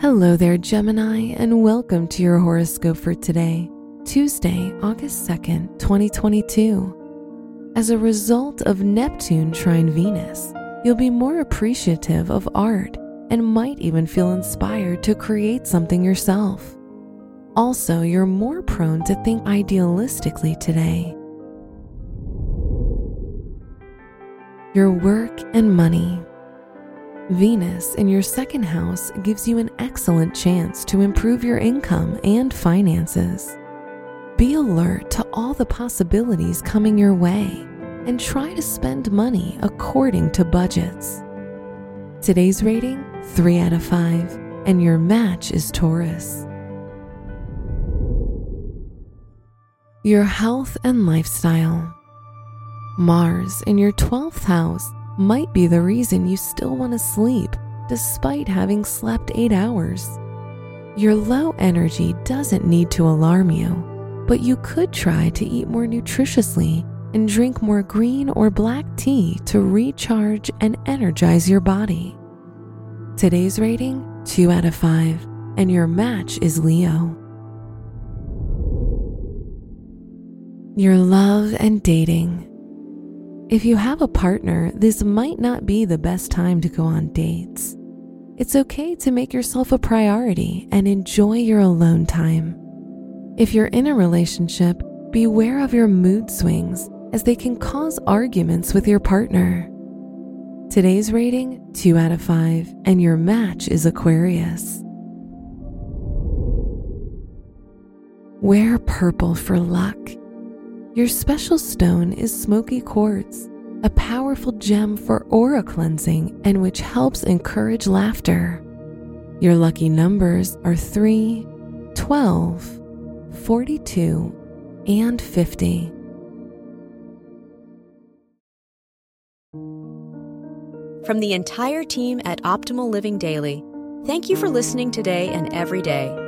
Hello there, Gemini, and welcome to your horoscope for today, Tuesday, August 2nd, 2022. As a result of Neptune trine Venus, you'll be more appreciative of art and might even feel inspired to create something yourself. Also, you're more prone to think idealistically today. Your work and money. Venus in your second house gives you an excellent chance to improve your income and finances. Be alert to all the possibilities coming your way and try to spend money according to budgets. Today's rating 3 out of 5, and your match is Taurus. Your health and lifestyle. Mars in your 12th house might be the reason you still want to sleep despite having slept eight hours. Your low energy doesn't need to alarm you, but you could try to eat more nutritiously and drink more green or black tea to recharge and energize your body. Today's rating 2 out of 5, and your match is Leo. Your love and dating. If you have a partner, this might not be the best time to go on dates. It's okay to make yourself a priority and enjoy your alone time. If you're in a relationship, beware of your mood swings as they can cause arguments with your partner. Today's rating 2 out of 5, and your match is Aquarius. Wear purple for luck. Your special stone is smoky quartz, a powerful gem for aura cleansing and which helps encourage laughter. Your lucky numbers are 3, 12, 42, and 50. From the entire team at Optimal Living Daily, thank you for listening today and every day